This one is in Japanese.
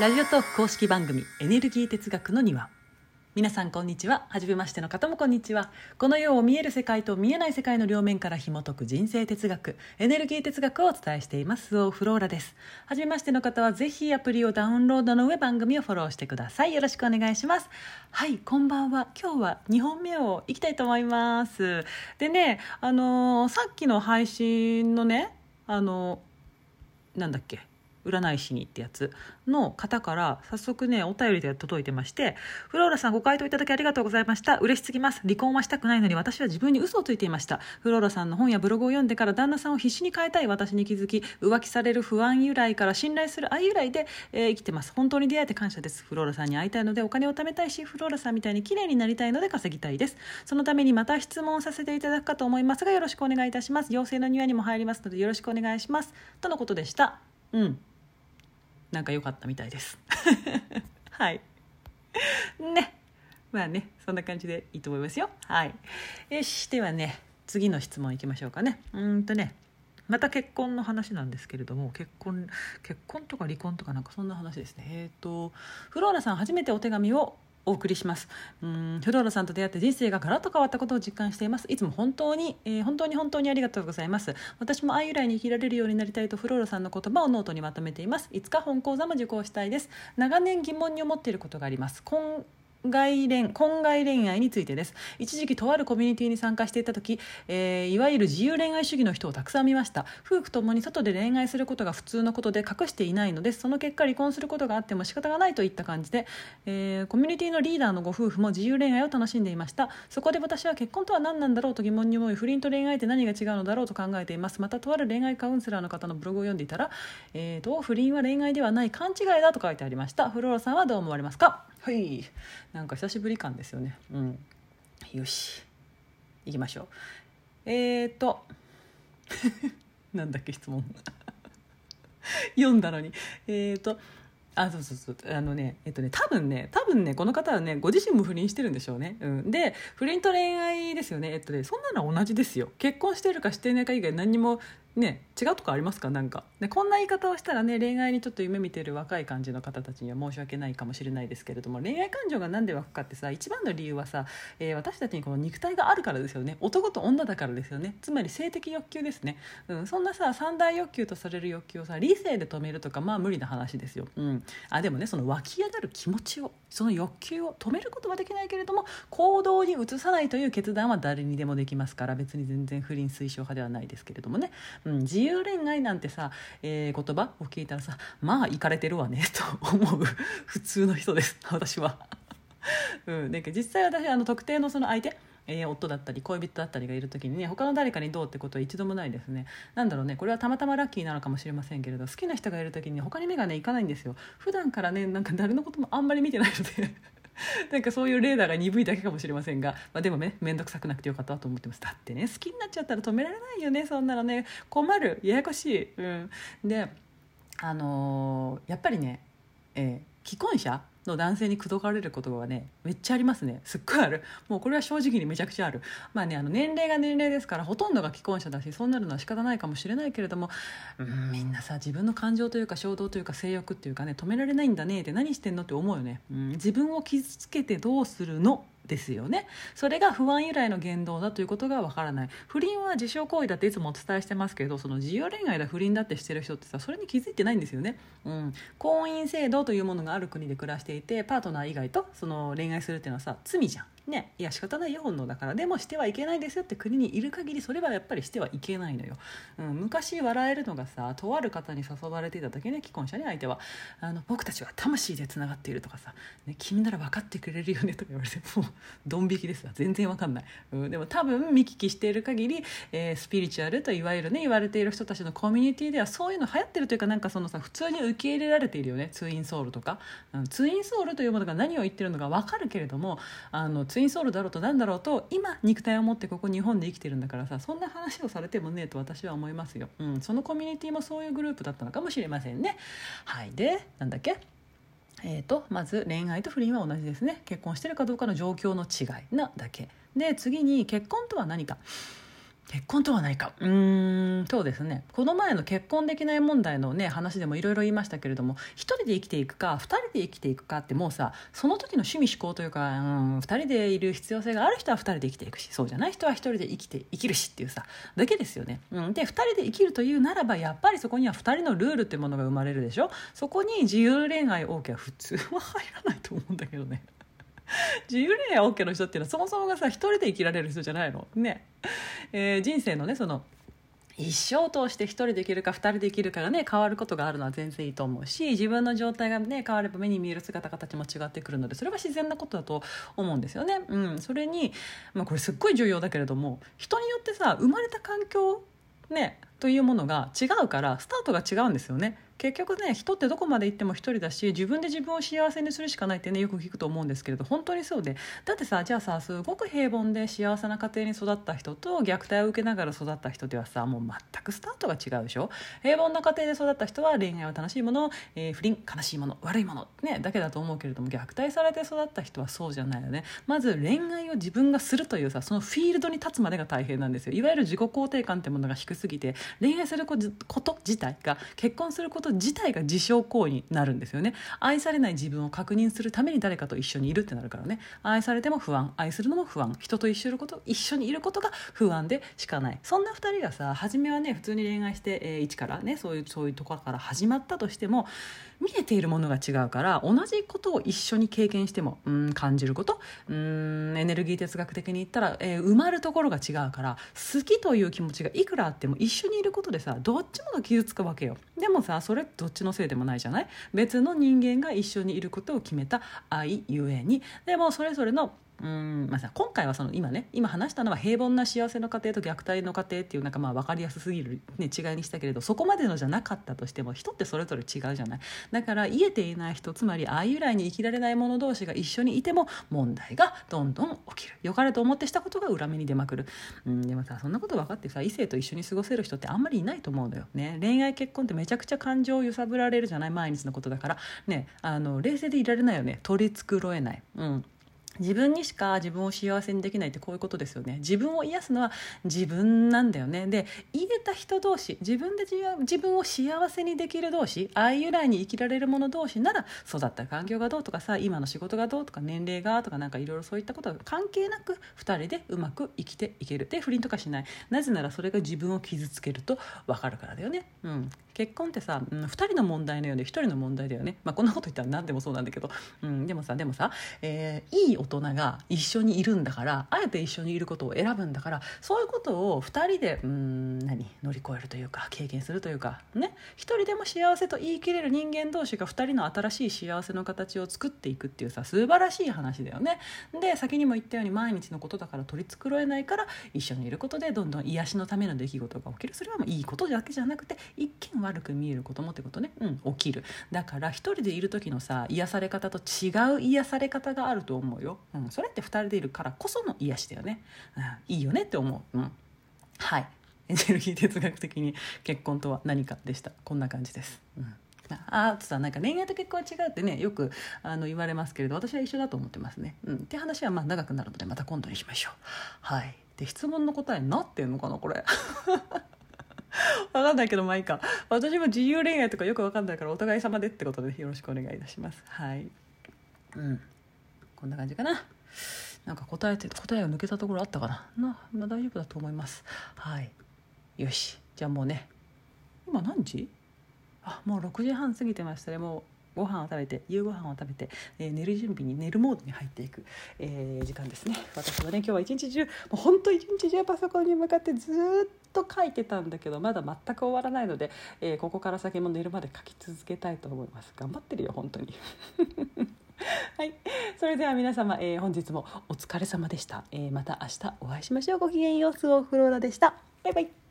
ラジオトーク公式番組エネルギー哲学の庭。皆さんこんにちは。初めましての方もこんにちは。この世を見える世界と見えない世界の両面から紐解く人生哲学エネルギー哲学をお伝えしています。オフローラです。初めましての方はぜひアプリをダウンロードの上番組をフォローしてください。よろしくお願いします。はいこんばんは。今日は2本目をいきたいと思います。でねあのーさっきの配信のねあのーなんだっけ？占い師にってやつの方から早速ねお便りで届いてまして「フローラさんご回答いただきありがとうございました。嬉しすぎます。離婚はしたくないのに私は自分に嘘をついていました。フローラさんの本やブログを読んでから旦那さんを必死に変えたい私に気づき浮気される不安由来から信頼する愛由来で、えー生きてます。本当に出会えて感謝です。フローラさんに会いたいのでお金を貯めたいしフローラさんみたいに綺麗になりたいので稼ぎたいです。そのためにまた質問させていただくかと思いますがよろしくお願いいたします。妖精の庭にも入りますのでよろしくお願いします。とのことでした。うん。なんか良かったみたいです。はい。ね。まあねそんな感じでいいと思いますよ。はい。よしではね次の質問いきましょうかね。うんとねまた結婚の話なんですけれども結婚結婚とか離婚とかなんかそんな話ですね。えっ、とフローラさん初めてお手紙をお送りします。うんフローラさんと出会って人生がガラッと変わったことを実感しています。いつも本当に、えー本当に本当にありがとうございます。私も愛由来に生きられるようになりたいとフローラさんの言葉をノートにまとめています。いつか本講座も受講したいです。長年疑問に思っていることがあります。今外恋婚外恋愛についてです。一時期とあるコミュニティに参加していた時、えーいわゆる自由恋愛主義の人をたくさん見ました。夫婦ともに外で恋愛することが普通のことで隠していないのですその結果離婚することがあっても仕方がないといった感じで、えーコミュニティのリーダーのご夫婦も自由恋愛を楽しんでいました。そこで私は結婚とは何なんだろうと疑問に思い不倫と恋愛って何が違うのだろうと考えています。またとある恋愛カウンセラーの方のブログを読んでいたら、えーと不倫は恋愛ではない勘違いだと書いてありました。フローラさんはどう思われますか？はい。なんか久しぶり感ですよね。うん。よし。行きましょう。えーと。なんだっけ質問。読んだのに。えーと。あそうそうそう。あのねえっとね多分ね多分ねこの方はねご自身も不倫してるんでしょうね、うん、で不倫と恋愛ですよね。えっとねそんなのは同じですよ。結婚してるかしてないか以外何にもね違うとこありますか？なんか。でこんな言い方をしたらね恋愛にちょっと夢見てる若い感じの方たちには申し訳ないかもしれないですけれども恋愛感情が何で湧くかってさ一番の理由はさ、えー私たちにこの肉体があるからですよね。男と女だからですよね。つまり性的欲求ですね、うん、そんなさ三大欲求とされる欲求をさ理性で止めるとかまあ無理な話ですよ、うん、あでもねその湧き上がる気持ちをその欲求を止めることはできないけれども行動に移さないという決断は誰にでもできますから別に全然不倫推奨派ではないですけれどもね、ん自由恋愛なんてさ、えー言葉を聞いたらさまあいかれてるわね と思う普通の人です私は。うん、なんか実際私あの特定のその相手え夫だったり恋人だったりがいる時にね他の誰かにどうってことは一度もないですね。なんだろうねこれはたまたまラッキーなのかもしれませんけれど好きな人がいる時に他に目がねいかないんですよ。普段からねなんか誰のこともあんまり見てないので。なんかそういうレーダーが鈍いだけかもしれませんが、まあ、でもね面倒くさくなくてよかったと思ってます。だってね好きになっちゃったら止められないよねそんなのね。困る。ややこしい、うん、であのーやっぱりね、えー既婚者の男性に口説かれることがねめっちゃありますね。すっごいある。もうこれは正直にめちゃくちゃある。まあねあの年齢が年齢ですからほとんどが既婚者だしそうなるのは仕方ないかもしれないけれどもうん。みんなさ自分の感情というか衝動というか性欲っていうかね止められないんだねって何してんのって思うよね、うん、自分を傷つけてどうするの？ですよね。それが不安由来の言動だということがわからない。不倫は自傷行為だっていつもお伝えしてますけどその自由恋愛だ不倫だってしてる人ってさそれに気づいてないんですよね、うん、婚姻制度というものがある国で暮らしていてパートナー以外とその恋愛するっていうのはさ罪じゃん。ねいや仕方ないよ本能だから。でもしてはいけないですよって国にいる限りそれはやっぱりしてはいけないのよ、うん、昔笑えるのがさとある方に誘われていた時ね既婚者に相手は。あの僕たちは魂でつながっているとかさ、ね、君なら分かってくれるよねとか言われてもうドン引きですわ。全然分かんない、うん、でも多分見聞きしている限り、えースピリチュアルといわゆるね言われている人たちのコミュニティではそういうの流行ってるというかなんかそのさ普通に受け入れられているよね。ツインソウルとか、うん、ツインソウルというものが何を言ってるのか分かるけれどもあのツイインソウルだろうと何だろうと今肉体を持ってここ日本で生きてるんだからさそんな話をされてもねえと私は思いますよ、うん、そのコミュニティもそういうグループだったのかもしれませんね。はいでなんだっけ？えー、とまず恋愛と不倫は同じですね。結婚してるかどうかの状況の違いなだけ。で次に結婚とは何か。結婚とはないか？うーんそうですね。この前の結婚できない問題のね話でもいろいろ言いましたけれども一人で生きていくか二人で生きていくかってもうさその時の趣味思考というかうん二人でいる必要性がある人は二人で生きていくしそうじゃない人は一人で生きて生きるしっていうさだけですよね、うん、で二人で生きるというならばやっぱりそこには二人のルールっていうものが生まれるでしょ？そこに自由恋愛 OK は普通は入らないと思うんだけどね。自由恋愛 OK の人っていうのはそもそもがさ一人で生きられる人じゃないの？ね、えー、人生のねその一生通して一人で生きるか二人で生きるかがね変わることがあるのは全然いいと思うし自分の状態がね変われば目に見える姿形も違ってくるのでそれは自然なことだと思うんですよね。うん、それに、まあ、これすっごい重要だけれども人によってさ生まれた環境ねというものが違うからスタートが違うんですよね。結局ね人ってどこまで行っても一人だし自分で自分を幸せにするしかないってねよく聞くと思うんですけれど本当にそうで。だってさじゃあさすごく平凡で幸せな家庭に育った人と虐待を受けながら育った人ではさもう全くスタートが違うでしょ。平凡な家庭で育った人は恋愛は楽しいもの、えー、不倫悲しいもの悪いもの、ね、だけだと思うけれども虐待されて育った人はそうじゃないよね。まず恋愛を自分がするというさそのフィールドに立つまでが大変なんですよ。いわゆる自己肯定感ってものが低すぎて恋愛すること自体が結婚すること自体が自傷行為になるんですよね。愛されない自分を確認するために誰かと一緒にいるってなるからね。愛されても不安愛するのも不安。人と一緒にいること一緒にいることが不安でしかない。そんな2人がさ初めはね普通に恋愛して、えー、一からねそういうそういうところから始まったとしても見えているものが違うから同じことを一緒に経験してもうん感じることうんエネルギー哲学的に言ったら、えー、埋まるところが違うから好きという気持ちがいくらあっても一緒にいることでさどっちもが傷つくわけよ。でもさそれどっちのせいでもないじゃない？別の人間が一緒にいることを決めた愛ゆえに。でもそれぞれのうんまあ、さ今回はその今ね今話したのは平凡な幸せの家庭と虐待の家庭っていうなんかまあ分かりやすすぎる、ね、違いにしたけれどそこまでのじゃなかったとしても人ってそれぞれ違うじゃない？だから癒えていない人つまりああいう来に生きられない者同士が一緒にいても問題がどんどん起きる。良かれと思ってしたことが裏目に出まくる、うん、でもさそんなこと分かってさ異性と一緒に過ごせる人ってあんまりいないと思うのよ、ね、恋愛結婚ってめちゃくちゃ感情を揺さぶられるじゃない？毎日のことだから。ねあの冷静でいられないよね。取り繕えない。うん。自分にしか自分を幸せにできないってこういうことですよね。自分を癒すのは自分なんだよね。で入れた人同士自分で自分を幸せにできる同士愛由来に生きられる者同士なら育った環境がどうとかさ今の仕事がどうとか年齢がとかなんかいろいろそういったことが関係なく2人でうまく生きていける。で不倫とかしない。なぜならそれが自分を傷つけると分かるからだよね。うん。結婚ってさ、うん、2人の問題のようで1人の問題だよね、まあ、こんなこと言ったら何でもそうなんだけど、うん、でもさでもさ、えー、いい大人が一緒にいるんだからあえて一緒にいることを選ぶんだからそういうことを2人でうん何乗り越えるというか経験するというかね1人でも幸せと言い切れる人間同士が2人の新しい幸せの形を作っていくっていうさ素晴らしい話だよね。で先にも言ったように毎日のことだから取り繕えないから一緒にいることでどんどん癒しのための出来事が起きる。それはもういいことだけじゃなくて一見悪く見えることもってことね、うん、起きる。だから一人でいる時のさ癒され方と違う癒され方があると思うよ、うん、それって2人でいるからこその癒しだよね、うん、いいよねって思う、うん、はい。エネルギー哲学的に結婚とは何かでした。こんな感じです、うん。あとさなんか恋愛と結婚は違うってねよくあの言われますけれど私は一緒だと思ってますね。うん、って話はまあ長くなるのでまた今度にしましょう。はい。で質問の答えになってんのかなこれ。わかんないけどまあいいか。私も自由恋愛とかよくわかんないからお互い様でってことでよろしくお願いいたします。はい。うん。こんな感じかな。なんか答えて答えを抜けたところあったかな。な、まあ、大丈夫だと思います。はい。よし。じゃあもうね。今何時？あもう6時半過ぎてましたね。もうご飯を食べて夕ご飯を食べて、えー、寝る準備に寝るモードに入っていく、えー、時間ですね。私はね今日は一日中もう本当一日中パソコンに向かってずっと書いてたんだけどまだ全く終わらないので、えー、ここから先も寝るまで書き続けたいと思います。頑張ってるよ本当に。はい、それでは皆様、えー、本日もお疲れ様でした、えー、また明日お会いしましょう。ごきげんよう。スオフローラでした。バイバイ。